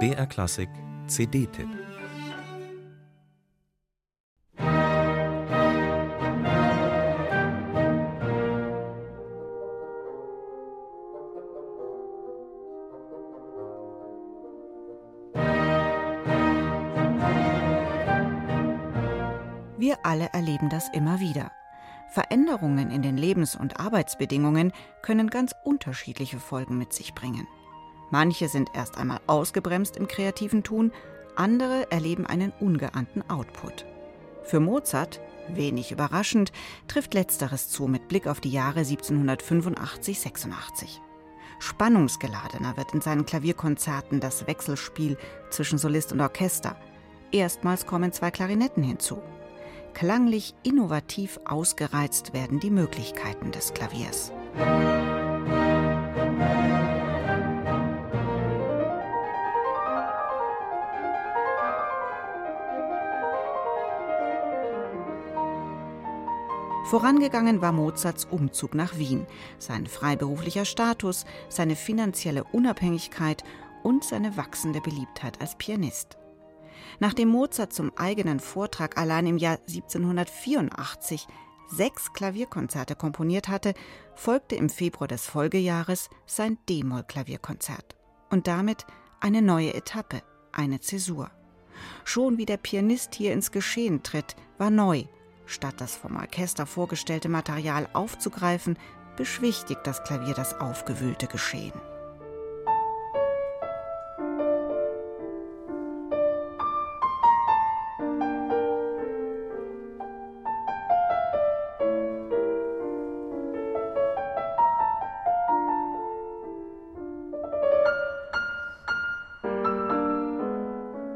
BR Klassik CD-Tipp Wir alle erleben das immer wieder. Veränderungen in den Lebens- und Arbeitsbedingungen können ganz unterschiedliche Folgen mit sich bringen. Manche sind erst einmal ausgebremst im kreativen Tun, andere erleben einen ungeahnten Output. Für Mozart, wenig überraschend, trifft letzteres zu mit Blick auf die Jahre 1785-86. Spannungsgeladener wird in seinen Klavierkonzerten das Wechselspiel zwischen Solist und Orchester. Erstmals kommen zwei Klarinetten hinzu. Klanglich innovativ ausgereizt werden die Möglichkeiten des Klaviers. Vorangegangen war Mozarts Umzug nach Wien, sein freiberuflicher Status, seine finanzielle Unabhängigkeit und seine wachsende Beliebtheit als Pianist. Nachdem Mozart zum eigenen Vortrag allein im Jahr 1784 sechs Klavierkonzerte komponiert hatte, folgte im Februar des Folgejahres sein D-Moll-Klavierkonzert. Und damit eine neue Etappe, eine Zäsur. Schon wie der Pianist hier ins Geschehen tritt, war neu. Statt das vom Orchester vorgestellte Material aufzugreifen, beschwichtigt das Klavier das aufgewühlte Geschehen.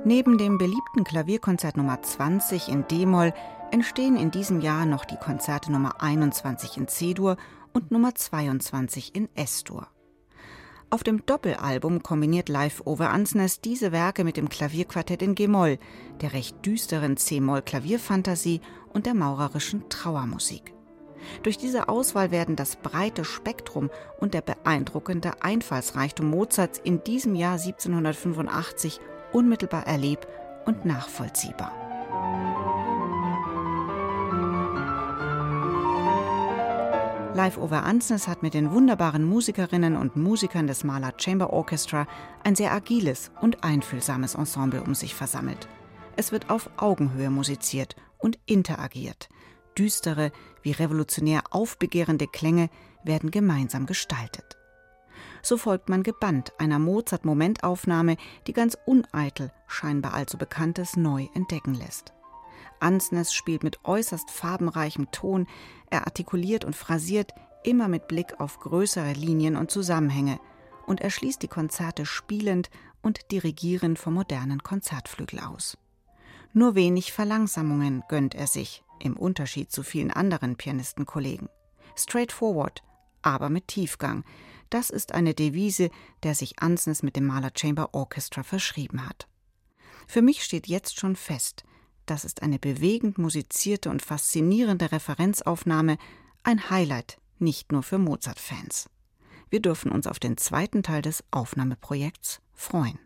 Neben dem beliebten Klavierkonzert Nummer 20 in D-Moll entstehen in diesem Jahr noch die Konzerte Nummer 21 in C-Dur und Nummer 22 in S-Dur. Auf dem Doppelalbum kombiniert Live Over Ansnes diese Werke mit dem Klavierquartett in G-Moll, der recht düsteren C-Moll-Klavierfantasie und der maurerischen Trauermusik. Durch diese Auswahl werden das breite Spektrum und der beeindruckende Einfallsreichtum Mozarts in diesem Jahr 1785 unmittelbar erleb- und nachvollziehbar. Live Over Ansnes hat mit den wunderbaren Musikerinnen und Musikern des Maler Chamber Orchestra ein sehr agiles und einfühlsames Ensemble um sich versammelt. Es wird auf Augenhöhe musiziert und interagiert. Düstere wie revolutionär aufbegehrende Klänge werden gemeinsam gestaltet. So folgt man gebannt einer Mozart-Momentaufnahme, die ganz uneitel scheinbar allzu Bekanntes neu entdecken lässt. Ansnes spielt mit äußerst farbenreichem Ton, er artikuliert und phrasiert immer mit Blick auf größere Linien und Zusammenhänge und er schließt die Konzerte spielend und dirigierend vom modernen Konzertflügel aus. Nur wenig Verlangsamungen gönnt er sich, im Unterschied zu vielen anderen Pianistenkollegen. Straightforward, aber mit Tiefgang, das ist eine Devise, der sich Ansnes mit dem Maler Chamber Orchestra verschrieben hat. Für mich steht jetzt schon fest, das ist eine bewegend musizierte und faszinierende Referenzaufnahme, ein Highlight, nicht nur für Mozart-Fans. Wir dürfen uns auf den zweiten Teil des Aufnahmeprojekts freuen.